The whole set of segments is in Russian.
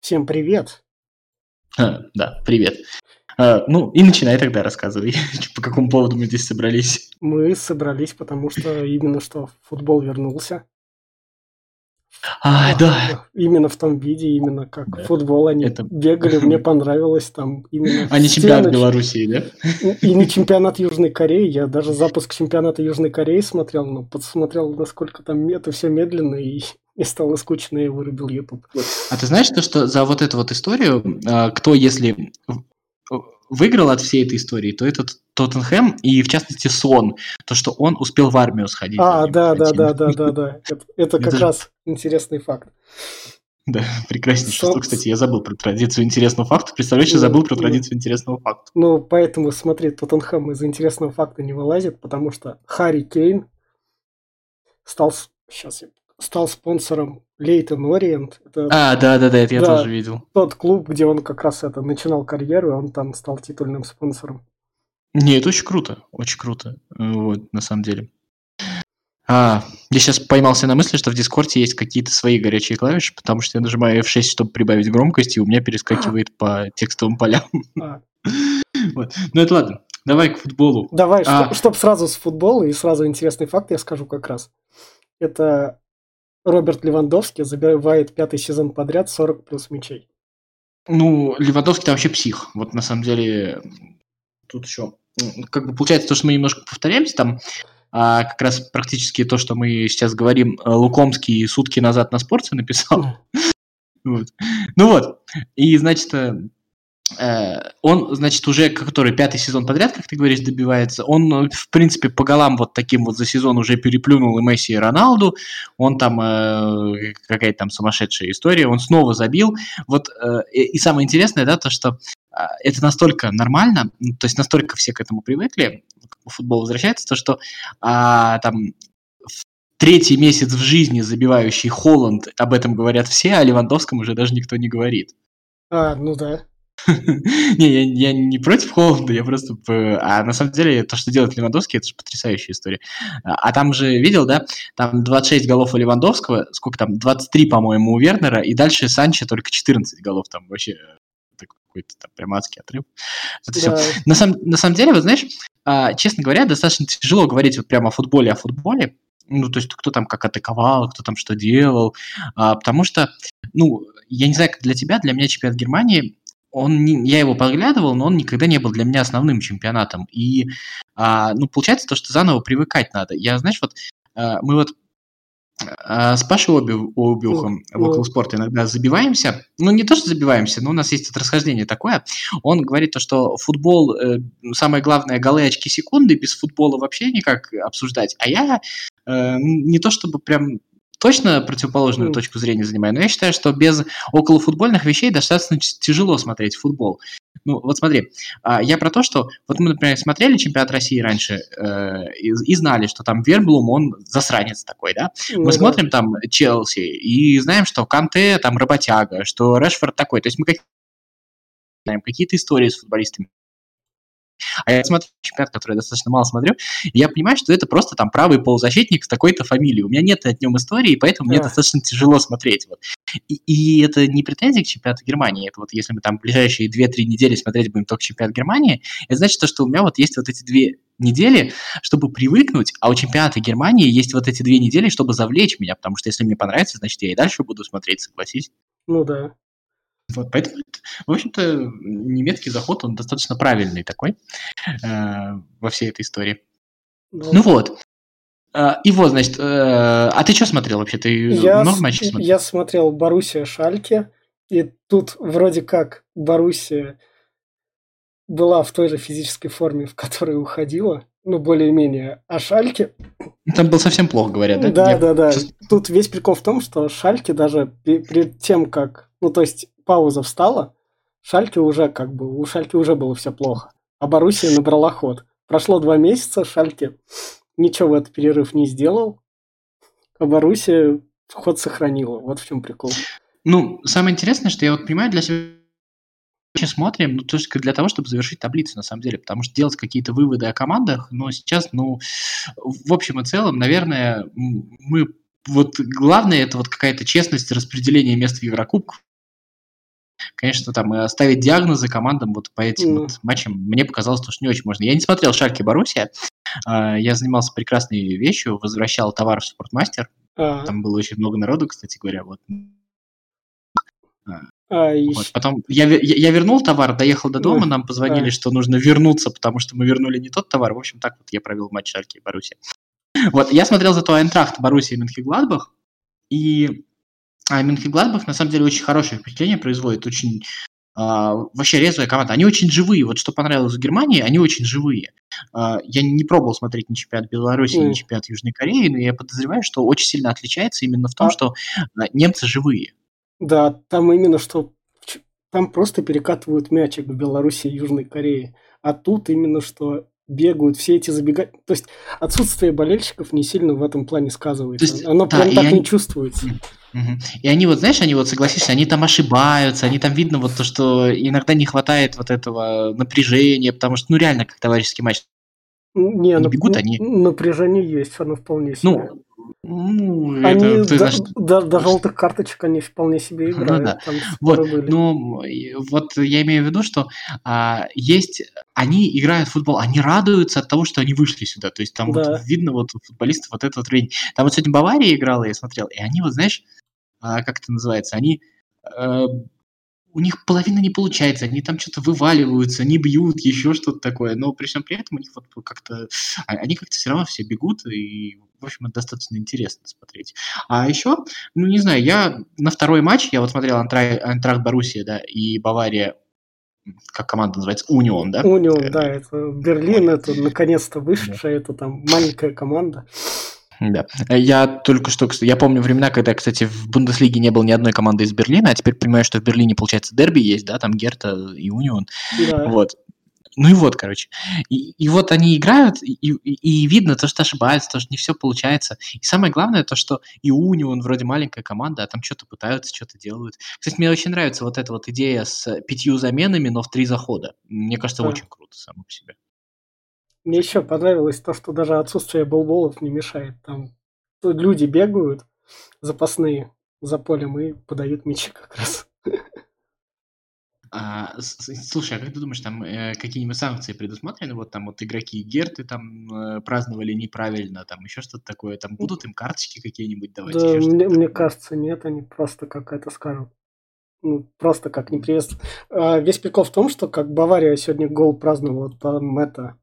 Всем привет! А, да, привет. А, ну, и начинай тогда рассказывай, по какому поводу мы здесь собрались. Мы собрались, потому что именно что футбол вернулся. А, да. Именно в том виде, именно как Да. футбол они Это- бегали, мне понравилось там именно А не чемпионат стены, Белоруссии, да? И не чемпионат Южной Кореи, я даже запуск чемпионата Южной Кореи смотрел, но подсмотрел, насколько там это все медленно, и мне стало скучно, и вырубил YouTube. А ты знаешь, то, что за вот эту вот историю, а, кто, если выиграл от всей этой истории, то это Тоттенхэм, и в частности Сон, то, что он успел в армию сходить. А, ним, да, да, да, да, да, да. Это, как раз интересный факт. Да, прекраснейшее. Что, кстати, я забыл про традицию интересного факта. Представляешь, я Ну, забыл про традицию интересного факта. Ну, поэтому, смотри, Тоттенхэм из интересного факта не вылазит, потому что Харри Кейн стал, сейчас я, стал спонсором Лейтон Ориент. Это А, да, да, да, это я Да. тоже видел. тот клуб, где он как раз это начинал карьеру, и он там стал титульным спонсором. Не, это очень круто, очень круто, вот, на самом деле. А, я сейчас поймался на мысли, что в Дискорде есть какие-то свои горячие клавиши, потому что я нажимаю F6, чтобы прибавить громкость, и у меня перескакивает по текстовым полям. А, Вот. Ну это ладно, давай к футболу. Давай, А. чтобы сразу с футбола и сразу интересный факт я скажу как раз. Это Роберт Левандовский забивает пятый сезон подряд 40 плюс мячей. Ну, Левандовский там вообще псих. Вот на самом деле, тут еще, как бы получается то, что мы немножко повторяемся, там а, как раз практически то, что мы сейчас говорим, э, Лукомский сутки назад на спорте написал. Вот. Ну вот, и, значит, э, он, значит, уже который пятый сезон подряд, как ты говоришь, добивается, он, э, в принципе, по голам вот таким вот за сезон уже переплюнул и Месси, и Роналду, он там, э, какая-то там сумасшедшая история, он снова забил, вот, э, и, самое интересное, да, то, что а, это настолько нормально, ну, то есть настолько все к этому привыкли, футбол возвращается, то, что а, там третий месяц в жизни забивающий Холланд, об этом говорят все, а о Левандовском уже даже никто не говорит. А, ну да. Не, я, я не против Холланда, я просто... А на самом деле то, что делает Левандовский, это же потрясающая история. А а там же, видел, да, там 26 голов у Левандовского, сколько там, 23, по-моему, у Вернера, и дальше Санчо только 14 голов, там вообще э, какой-то там прям адский отрыв. Это да. На, самом, на самом деле, вот знаешь, а, честно говоря, достаточно тяжело говорить вот прямо о футболе, о футболе. Ну, то есть, кто там как атаковал, кто там что делал. А, потому что, ну, я не знаю, как для тебя, для меня чемпионат Германии, он не- я его поглядывал, но он никогда не был для меня основным чемпионатом. И, а, ну, получается то, что заново привыкать надо. Я, знаешь, вот а, мы вот а, с Пашей Оби- Обиухом в около спорта иногда забиваемся. Ну, не то, что забиваемся, но у нас есть тут расхождение такое. Он говорит то, что футбол, э, самое главное, голы, очки, секунды, без футбола вообще никак обсуждать. А я э, не то, чтобы прям точно противоположную Мгм. точку зрения занимаю, но я считаю, что без околофутбольных вещей достаточно тяжело смотреть футбол. Ну, вот смотри, а, я про то, что вот мы, например, смотрели чемпионат России раньше э, и, и знали, что там Верблум, он засранец такой, да? Ну Мы да. смотрим там Челси и знаем, что Канте там работяга, что Решфорд такой. То есть мы какие-то истории с футболистами. А я смотрю чемпионат, который я достаточно мало смотрю, и я понимаю, что это просто там правый полузащитник с такой-то фамилией. У меня нет от нем истории, и поэтому мне Да. достаточно тяжело смотреть. Вот. И, и это не претензия к чемпионату Германии. Это вот если мы там ближайшие 2-3 недели смотреть будем только чемпионат Германии, это значит, то, что у меня вот есть вот эти две недели, чтобы привыкнуть, а у чемпионата Германии есть вот эти две недели, чтобы завлечь меня, потому что если мне понравится, значит, я и дальше буду смотреть, согласись. Ну да. Вот, поэтому, это, в общем-то, немецкий заход, он достаточно правильный такой э, во всей этой истории. Ну, Ну вот. Э, и вот, значит, э, а ты что смотрел вообще? Ты я, много матчей смотрел? я смотрел Боруссия Шальке, и тут вроде как Боруссия была в той же физической форме, в которой уходила, ну, более-менее, а Шальке Там был совсем плохо, говорят, да? Да, Я да, да. чувств- Тут весь прикол в том, что Шальке даже пе- перед тем, как... Ну, то есть пауза встала, Шальке уже как бы... У Шальке уже было все плохо. А Боруссия набрала ход. Прошло два месяца, Шальке ничего в этот перерыв не сделал, а Боруссия ход сохранила. Вот в чем прикол. Ну, самое интересное, что я вот понимаю для себя смотрим, ну, только для того, чтобы завершить таблицу, на самом деле, потому что делать какие-то выводы о командах, но сейчас, ну, в общем и целом, наверное, мы вот главное это вот какая-то честность распределения мест в Еврокубках. Конечно, там ставить диагнозы командам вот по этим mm. вот матчам мне показалось, что не очень можно. Я не смотрел Шальки Боруссия, а, я занимался прекрасной вещью, возвращал товар в Спортмастер. А. Там было очень много народу, кстати говоря, вот. А, а, вот. Потом я, я, я вернул товар, доехал до дома, нам позвонили, а. что нужно вернуться, потому что мы вернули не тот товар. В общем, так вот я провел матч Шальки и Боруссия. Вот, я смотрел зато Айнтрахт, Боруссия и Мюнхен-Гладбах, и а, Мюнхен-Гладбах на самом деле очень хорошее впечатление производит, очень а, вообще резвая команда. Они очень живые. Вот что понравилось в Германии, они очень живые. А, я не пробовал смотреть ни чемпионат Беларуси, mm. ни чемпионат Южной Кореи, но я подозреваю, что очень сильно отличается именно в том, а... что а, немцы живые. Да, там именно что там просто перекатывают мячик в Беларуси и Южной Корее. А тут именно что бегают, все эти забегать. То есть отсутствие болельщиков не сильно в этом плане сказывается. есть, Оно да, прям так они... не чувствуется. И они вот, знаешь, они вот, согласишься, они там ошибаются, они там видно вот то, что иногда не хватает вот этого напряжения, потому что, ну, реально, как товарищеский матч. Не, они нап- бегут, они... Напряжение есть, оно вполне себе. Ну, ну, они это, до, знаешь... до, до желтых карточек они вполне себе играют. Ну, да. Там вот, были. ну, вот я имею в виду, что а, есть, они играют в футбол, они радуются от того, что они вышли сюда. То есть там да. вот видно вот у футболистов вот это вот. Там вот сегодня Бавария играла, я смотрел, и они вот, знаешь, а, как это называется, они а, у них половина не получается, они там что-то вываливаются, они бьют, еще что-то такое, но при всем при этом у них вот как-то, а, они как-то все равно все бегут, и, в общем, это достаточно интересно смотреть. А еще, ну, не знаю, я на второй матч, я вот смотрел Антракт Боруссия, да, и Бавария как команда называется, Унион, да? Унион, да, это Берлин, это наконец-то вышедшая, это там маленькая команда. Да. Я только что, я помню времена, когда, кстати, в Бундеслиге не было ни одной команды из Берлина, а теперь понимаю, что в Берлине, получается, дерби есть, да, там Герта и Унион. Да. Вот. Ну и вот, короче. И, и вот они играют, и, и, и видно то, что ошибаются, то, что не все получается. И самое главное, то, что и Унион вроде маленькая команда, а там что-то пытаются, что-то делают. Кстати, мне очень нравится вот эта вот идея с пятью заменами, но в три захода. Мне кажется, да. очень круто само по себе. Мне еще понравилось то, что даже отсутствие болболов не мешает. Там люди бегают, запасные, за полем и подают мячи как раз. А, слушай, а как ты думаешь, там э, какие-нибудь санкции предусмотрены? Вот там вот игроки Герты там э, праздновали неправильно, там еще что-то такое, там будут им карточки какие-нибудь давать? Да, мне, мне кажется, нет, они просто как это скажут. Ну, просто как не приветствуют. А, весь прикол в том, что как Бавария сегодня гол праздновала, там это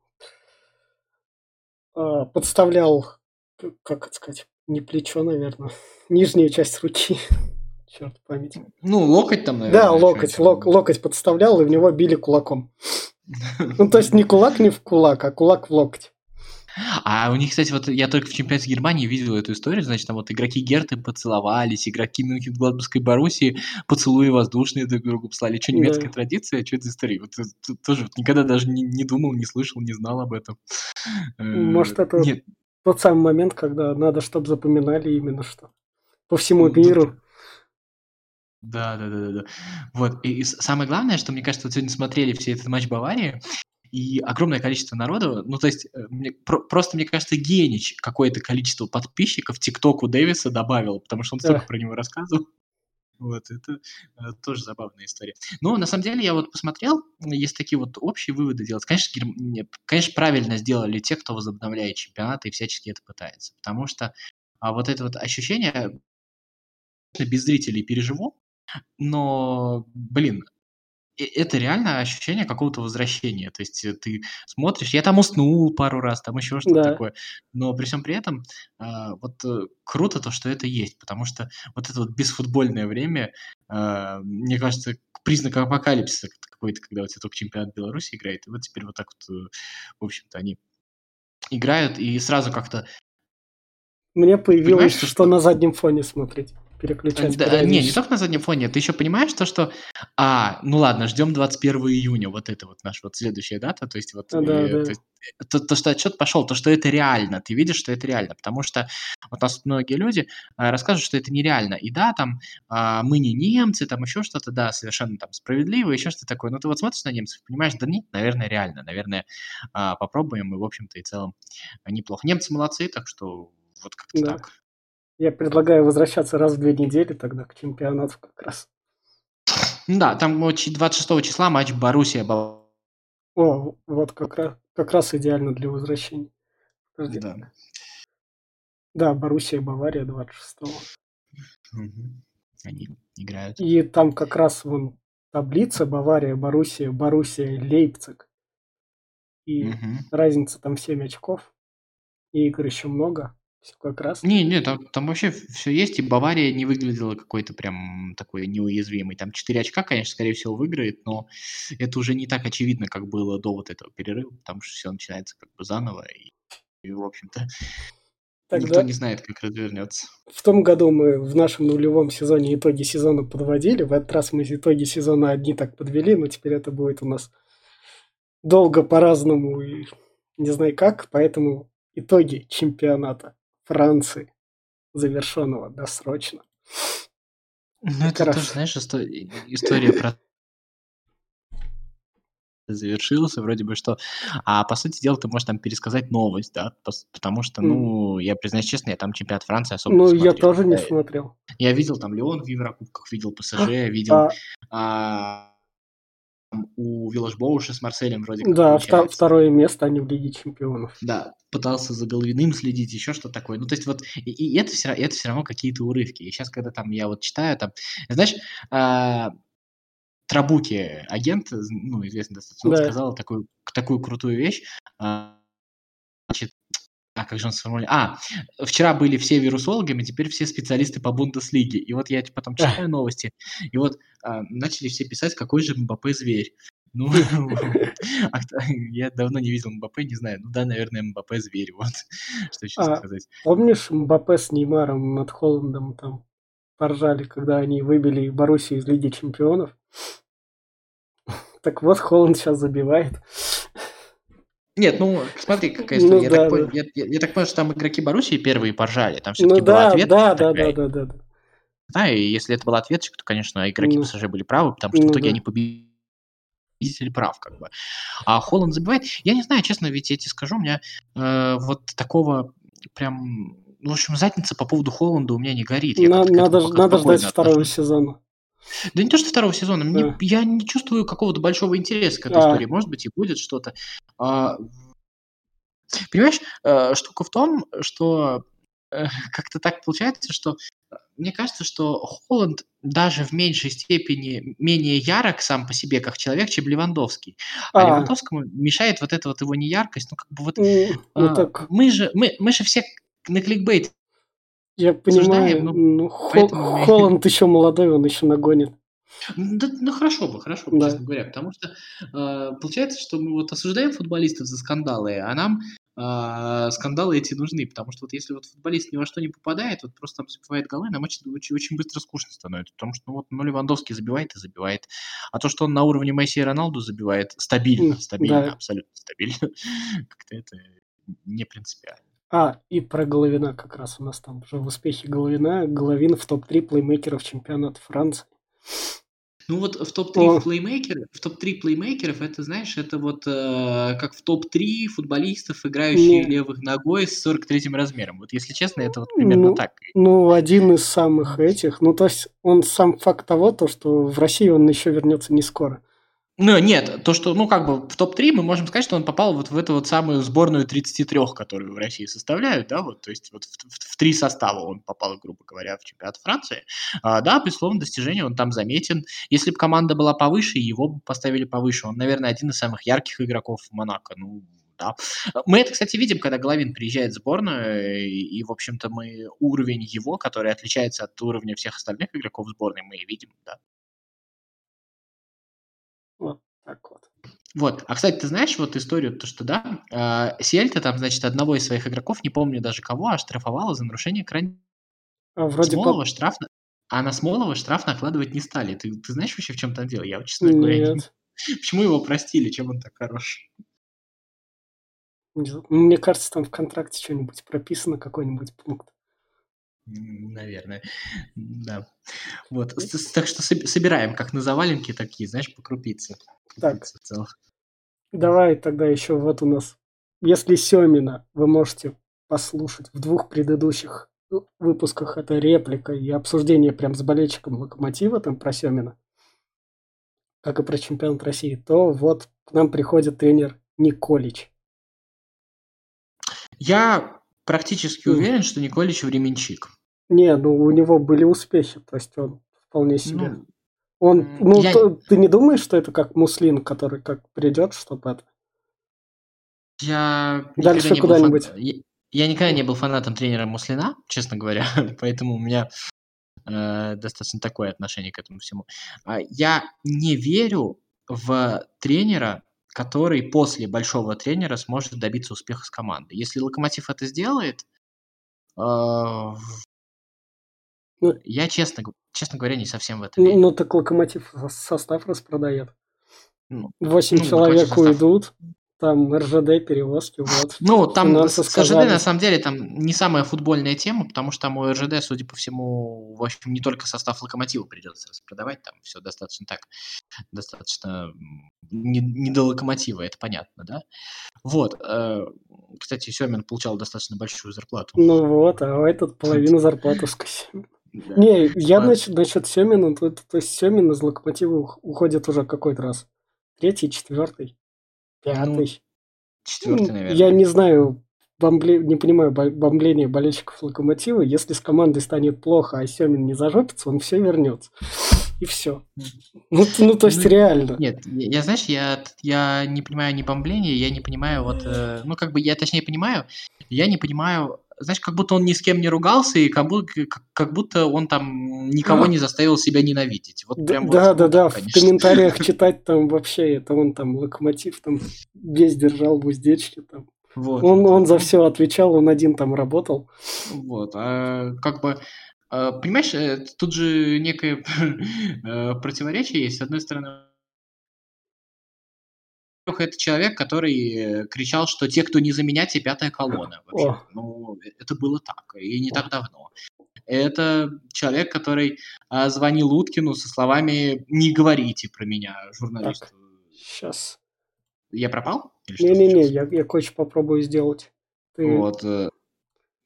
подставлял, как это сказать, не плечо, наверное, нижняя часть руки. Черт память. Ну, локоть там, наверное. Да, локоть, лок, локоть подставлял, и в него били кулаком. Ну, то есть не кулак не в кулак, а кулак в локоть. А у них, кстати, вот я только в чемпионате Германии видел эту историю, значит, там вот игроки Герты поцеловались, игроки Мюнхен-Гладбургской Боруссии поцелуи воздушные друг другу послали. Что, немецкая да. традиция? Что это за история? Вот тоже вот, никогда даже не, не думал, не слышал, не знал об этом. Э, Может, это Нет. тот самый момент, когда надо, чтобы запоминали именно что. По всему миру. Да, да, да, да, да. Вот. И, и самое главное, что мне кажется, вот сегодня смотрели все этот матч Баварии, и огромное количество народу, ну, то есть, э, мне, про, просто, мне кажется, Генич какое-то количество подписчиков ТикТоку Дэвиса добавил, потому что он столько да. про него рассказывал. Вот, это э, тоже забавная история. Но на самом деле я вот посмотрел, есть такие вот общие выводы делать. Конечно, Герм... конечно, правильно сделали те, кто возобновляет чемпионаты и всячески это пытается. Потому что а вот это вот ощущение, без зрителей переживу, но, блин, это реально ощущение какого-то возвращения. То есть э, ты смотришь, я там уснул пару раз, там еще что-то да. такое. Но при всем при этом э, вот э, круто то, что это есть, потому что вот это вот бесфутбольное время, э, мне кажется, признак апокалипсиса какой-то, когда у тебя только чемпионат Беларуси играет, и вот теперь вот так вот, э, в общем-то, они играют, и сразу как-то... Мне появилось, что, что на заднем фоне смотреть переключать Да, не, не только на заднем фоне. Ты еще понимаешь то, что... А, ну ладно, ждем 21 июня. Вот это вот наша вот следующая дата. То есть вот... А, да, э, да. то, э, то- то, что отчет пошел, то, что это реально. Ты видишь, что это реально. Потому что вот у нас многие люди а, рассказывают, что это нереально. И да, там а, мы не немцы, там еще что-то, да, совершенно там справедливо, еще что-то такое. Но ты вот смотришь на немцев, понимаешь, да нет, наверное, реально. Наверное, а, попробуем, и, в общем-то, и целом неплохо. Немцы молодцы, так что вот как-то Да. так. Я предлагаю возвращаться раз в две недели тогда к чемпионату как раз. Да, там вот чи- 26 числа матч Боруссия. Бал- О, вот как раз, как раз идеально для возвращения. Подожди. Да. Да, Боруссия, Бавария 26 Мгм. Они играют. И там как раз вон таблица Бавария, Боруссия, Боруссия, Лейпциг. И Мгм. разница там 7 очков. И игр еще много. Все как раз. Не, не, там, там вообще все есть, и Бавария не выглядела какой-то прям такой неуязвимой. Там 4 очка, конечно, скорее всего, выиграет, но это уже не так очевидно, как было до вот этого перерыва, потому что все начинается как бы заново, и, и, в общем-то, никто Тогда не знает, как развернется. в том году мы в нашем нулевом сезоне итоги сезона подводили. В этот раз мы итоги сезона одни так подвели, но теперь это будет у нас долго по-разному и не знаю как. Поэтому итоги чемпионата Франции, завершенного досрочно. Ну, это Хорошо. тоже, знаешь, исто- история про завершился, вроде бы что. А по сути дела, ты можешь там пересказать новость, да, потому что, ну, я признаюсь честно, я там чемпионат Франции особо Ну, не я смотрел. тоже не Я- смотрел. Я видел там Леон в Еврокубках, видел ПСЖ, видел А, а, у Виллаж Боуша с Марселем вроде как да, получается. второе место они в Лиге Чемпионов. Да, пытался за Головиным следить, еще что такое. Ну, то есть вот, и, и это, все, это все равно какие-то урывки. И сейчас, когда там я вот читаю, там, знаешь, а, Трабуки, агент, ну, известный достаточно, Да. сказал такую, такую крутую вещь. а, значит, а как же он сформулировал? А, вчера были все вирусологами, теперь все специалисты по Бундеслиге. И вот я потом читаю новости, и вот а, начали все писать, какой же Мбаппе зверь. Ну, а я давно не видел Мбаппе, не знаю. Ну да, наверное, Мбаппе зверь, вот. Что еще А, сказать. Помнишь, Мбаппе с Неймаром над Холландом там поржали, когда они выбили Боруссию из Лиги Чемпионов? Так вот, Холланд сейчас забивает. Нет, ну, смотри, какая Ну история. я, да, так понял, да. я, я- я так понял, что там игроки Боруссии первые поржали. Там Ну все-таки была да, ответка. да, да, такая. да, да, да. Да, и если это была ответчик, то, конечно, игроки Ну. ПСЖ были правы, потому что в Ну итоге да. они победители прав, как бы. А Холланд забивает. Я не знаю, честно, ведь я тебе скажу, у меня э, вот такого прям... ну, В общем, задница по поводу Холланда у меня не горит. Я надо, надо спокойно ждать второго сезона. Да не то, что второго сезона. мне- Да. я не чувствую какого-то большого интереса к этой А. истории. Может быть, и будет что-то. А, понимаешь, э, штука в том, что э, как-то так получается, что э, мне кажется, что Холланд даже в меньшей степени менее ярок сам по себе как человек, чем Левандовский. А, А. Левандовскому мешает вот эта вот его неяркость. Ну, как бы вот М, Ну а, так, мы же мы, мы же все на кликбейт я понимаю, ну, ну, Хо- поэтому мы- Холланд еще молодой, он еще нагонит. Ну, да, ну, хорошо бы, хорошо бы, Да. честно говоря, потому что э, получается, что мы вот осуждаем футболистов за скандалы, а нам э, скандалы эти нужны, потому что вот если вот футболист ни во что не попадает, вот просто там забивает голы, нам очень, очень, очень быстро скучно становится, потому что ну, вот ну, Левандовский забивает и забивает, а то, что он на уровне Месси и Роналду забивает стабильно, стабильно, да. абсолютно стабильно, как-то это не принципиально. А, и про Головина как раз у нас там уже в успехе Головина. Головин в топ-3 плеймейкеров чемпионата Франции. Ну вот в топ-3 О. плеймейкеров, в топ-3 плеймейкеров, это, знаешь, это вот э, как в топ-3 футболистов, играющих левой ногой с 43-м размером. Вот если честно, это вот примерно Ну, так. Ну, один из самых этих. Ну, то есть, он сам факт того, то, что в России он еще вернется не скоро. Ну, нет, то, что, ну, как бы в топ-3 мы можем сказать, что он попал вот в эту вот самую сборную 33, которую в России составляют, да, вот, то есть вот в, в- в три состава он попал, грубо говоря, в чемпионат Франции. А, да, безусловно, достижение, он там заметен. Если бы команда была повыше, его бы поставили повыше. Он, наверное, один из самых ярких игроков Монако, ну, да. Мы это, кстати, видим, когда Головин приезжает в сборную, и, и, в общем-то, мы уровень его, который отличается от уровня всех остальных игроков сборной, мы видим, да. Так вот. Вот. А, кстати, ты знаешь вот историю, то, что, да, э, Сиэльта там, значит, одного из своих игроков, не помню даже кого, оштрафовала за нарушение крайне А вроде смолого по, штраф. на- а на Смолова штраф накладывать не стали. Ты, ты знаешь вообще, в чем там дело? Я, вот, честно говоря, не... Нет. почему его простили, чем он так хорош? Мне кажется, там в контракте что-нибудь прописано, какой-нибудь пункт. Наверное, да. Вот, так что соб- собираем как на заваленке такие, знаешь, по крупице. Так. Давай тогда еще вот у нас. Если Семина вы можете послушать в двух предыдущих ну, выпусках, это реплика и обсуждение прям с болельщиком Локомотива, там про Семина, как и про чемпионат России, то вот к нам приходит тренер Николич. Я практически уверен, что Николич временщик. Не, ну у него были успехи, то есть он вполне себе. Ну, Он, ну, я- то- ты не думаешь, что это как Муслин, который как придет, чтобы это... я Дальше был фан- куда-нибудь. Я, я никогда не был фанатом тренера Муслина, честно говоря, поэтому у меня э, достаточно такое отношение к этому всему. А, Я не верю в тренера, который после большого тренера сможет добиться успеха с командой. Если Локомотив это сделает, э, Ну, я честно, честно говоря не совсем в это Ну, верю. ну, так Локомотив со- состав распродает. Ну, Восемь ну, человек состав. Там РЖД, перевозки, вот. Ну, там с с РЖД на самом деле там не самая футбольная тема, потому что там у РЖД, судя по всему, в общем, не только состав локомотива придется распродавать, там все достаточно так, достаточно не, не до локомотива, это понятно, да? Вот. э, Кстати, Семин получал достаточно большую зарплату. Ну вот, а этот половину зарплаты скосил. Да. Не, я Ладно. насчет, насчет Семина, то, то есть Семин из Локомотива ух- уходит уже какой-то раз. Третий, четвертый, пятый. Четвертый, Ну, наверное. Я не знаю, бомбле- не понимаю бо- бомбления болельщиков Локомотива. Если с командой станет плохо, а Семин не зажопится, он все вернется. И все. Ну, ну, то есть Ну, реально. Нет, я, знаешь, я, я не понимаю ни бомбления, я не понимаю вот, э, ну, как бы, я точнее понимаю, я не понимаю, знаешь, как будто он ни с кем не ругался, и как будто, как, будто он там никого А. не заставил себя ненавидеть. Вот прям да, вот да, да. В конечно. комментариях читать там вообще, это он там локомотив там весь держал в уздечке там. Вот, Он, он за все отвечал, он один там работал. Вот, а, как бы, а, понимаешь, э, тут же некое э, противоречие есть. С одной стороны, это человек, который э, кричал, что те, кто не за меня, те пятая колонна. Вообще. О. Ну, э, это было так, и не так давно. Это человек, который а, звонил Уткину со словами «не говорите про меня, журналисту». Сейчас. Я пропал? Не-не-не, я, я кое-что попробую сделать. Ты... Вот.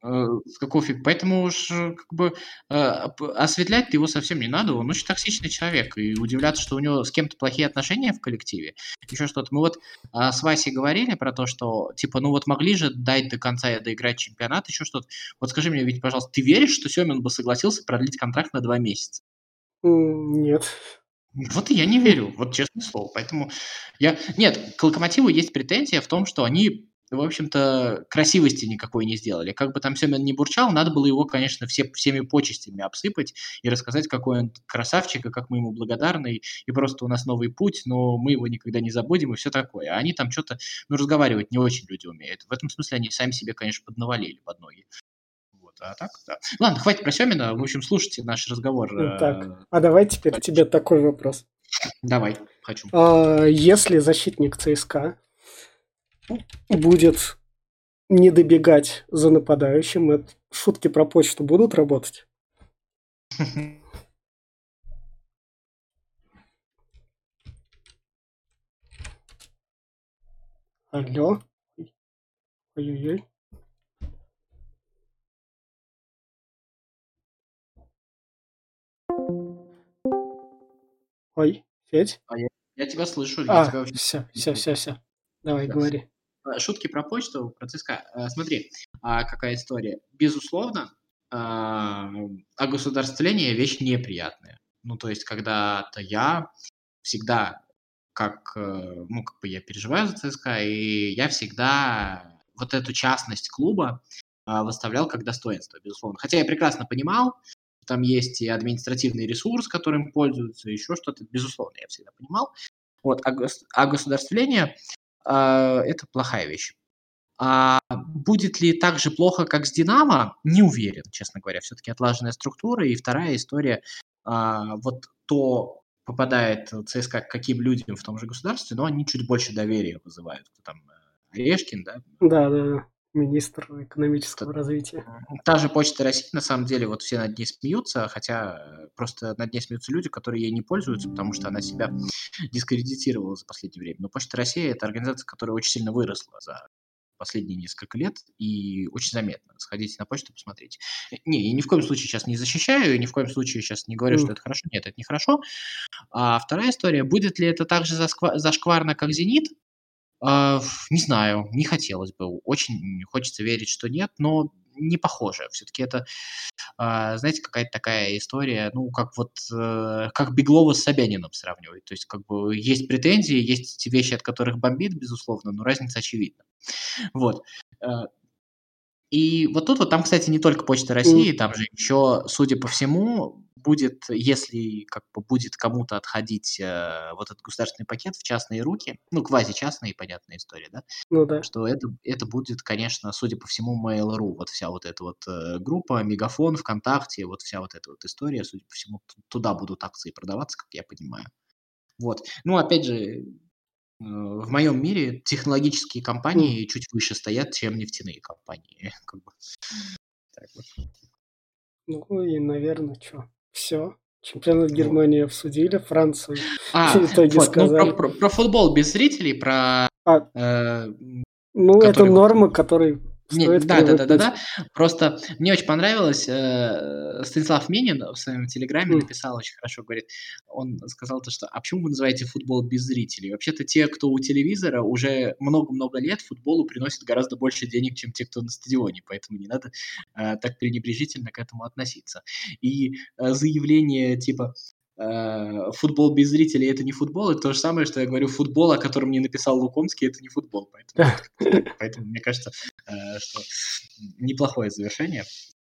Э, С какого фиг? Поэтому уж э, как бы п- осветлять его совсем не надо. Он очень токсичный человек. И удивляться, что у него с кем-то плохие отношения в коллективе. Еще что-то. Мы вот а, с Васей говорили про то, что типа, ну вот могли же дать до конца и доиграть чемпионат, еще что-то. Вот скажи мне, ведь, пожалуйста, ты веришь, что Семин бы согласился продлить контракт на два месяца? Нет. Вот и я не верю, вот честное слово. Поэтому я... Нет, к Локомотиву есть претензия в том, что они, в общем-то, красивости никакой не сделали. Как бы там Семен не бурчал, надо было его, конечно, все, всеми почестями обсыпать и рассказать, какой он красавчик, и как мы ему благодарны, и, просто у нас новый путь, но мы его никогда не забудем, и все такое. А они там что-то, ну, разговаривать не очень люди умеют. В этом смысле они сами себе, конечно, поднавалили под ноги. Вот, а так, да. Ладно, хватит про Семина. В общем, слушайте наш разговор. Ну, э, так. А давай теперь тебе такой вопрос. Давай, хочу. А, Если защитник ЦСКА будет не добегать за нападающим, это шутки про почту будут работать? Алло? Ой-ой-ой. Ой, Федь? Я тебя слышу, я тебя А, все, все, все, все. Давай, Да. говори. А, Шутки про почту, про ЦСКА. А, Смотри, а, какая история. Безусловно, а, огосударствление вещь неприятная. Ну, то есть, когда-то я всегда, как, э, ну, как бы я переживаю за ЦСКА, и я всегда вот эту частность клуба а, выставлял как достоинство, безусловно. Хотя я прекрасно понимал, там есть и административный ресурс, которым пользуются, еще что-то, безусловно, я всегда понимал. Вот, а, гос- а государствление это плохая вещь. А будет ли так же плохо, как с Динамо? Не уверен, честно говоря. Все-таки отлаженная структура. И вторая история, а, вот то попадает ЦСКА к каким людям в том же государстве, но они чуть больше доверия вызывают. Там, э, Орешкин, да? Да, да, да. Министр экономического развития. Та же Почта России, на самом деле, вот все над ней смеются, хотя э, просто над ней смеются люди, которые ей не пользуются, потому что она себя дискредитировала за последнее время. Но Почта России – это организация, которая очень сильно выросла за последние несколько лет и очень заметно. Сходите на почту, посмотрите. Не, я ни в коем случае сейчас не защищаю, ни в коем случае сейчас не говорю, mm. что это хорошо. Нет, это нехорошо. А вторая история, будет ли это так же зашкварно, как «Зенит»? А, не знаю, не хотелось бы. Очень хочется верить, что нет, но не похоже. Все-таки это, а, знаете, какая-то такая история, ну, как вот, э, как Беглова с Собянином сравнивать. То есть, как бы, есть претензии, есть вещи, от которых бомбит, безусловно, но разница очевидна. Вот. И вот тут вот, там, кстати, не только Почта России, там же еще, судя по всему, будет, если как бы будет кому-то отходить э, вот этот государственный пакет в частные руки, ну, квази-частные, понятная история, да? Ну да. Что это, это будет, конечно, судя по всему, Mail.ru, вот вся вот эта вот э, группа, Мегафон, ВКонтакте, вот вся вот эта вот история, судя по всему, туда будут акции продаваться, как я понимаю. Вот. Ну, опять же, в моем мире технологические компании mm. чуть выше стоят, чем нефтяные компании. Как бы. так вот. Ну и, наверное, что? Все. Чемпионат Германии обсудили, Францию а, в итоге вот, сказали. Ну, про, про, про футбол без зрителей, про... А, э, ну, который... это нормы, которые не, да, да, да, да, да. Просто мне очень понравилось, э, Станислав Минин в своем телеграме mm. написал очень хорошо, говорит, он сказал то, что, а почему вы называете футбол без зрителей? Вообще-то те, кто у телевизора, уже много-много лет футболу приносят гораздо больше денег, чем те, кто на стадионе, поэтому не надо э, так пренебрежительно к этому относиться. И э, заявление типа, футбол без зрителей это не футбол, это то же самое, что я говорю, футбол, о котором мне написал Лукомский, это не футбол. Поэтому, поэтому мне кажется, э, что неплохое завершение.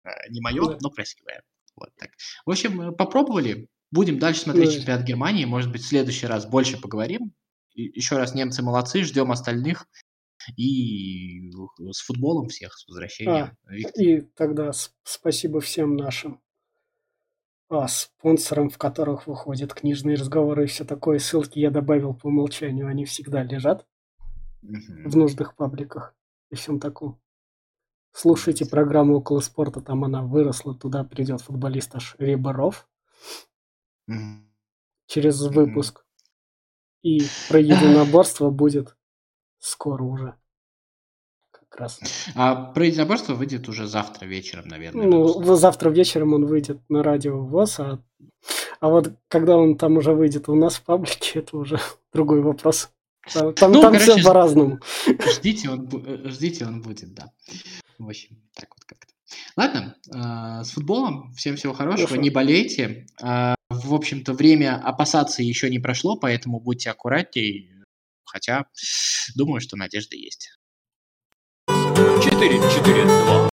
Э, не мое, но красивое. Вот так. В общем, попробовали. Будем дальше смотреть чемпионат Германии. Может быть, в следующий раз больше поговорим. Еще раз, немцы молодцы, ждем остальных. И с футболом всех, с возвращением. А, и тогда спасибо всем нашим а, спонсором, в которых выходят книжные разговоры и все такое. Ссылки я добавил по умолчанию, они всегда лежат в нужных пабликах и всем таком. Слушайте программу «Около спорта», там она выросла, туда придет футболист аж Рибаров через выпуск. И про единоборство будет скоро уже как раз. А про единоборство выйдет уже завтра вечером, наверное. Ну, завтра вечером он выйдет на радио ВОЗ, а, а вот когда он там уже выйдет у нас в паблике, это уже другой вопрос. Там, там, ну, там короче, все по-разному. Ждите он, э, ждите, он будет, да. В общем, так вот как-то. Ладно, э, с футболом. Всем всего хорошего. Хорошо. Не болейте. Э, в общем-то, время опасаться еще не прошло, поэтому будьте аккуратнее. Хотя, думаю, что надежда есть. 4, 4, 2.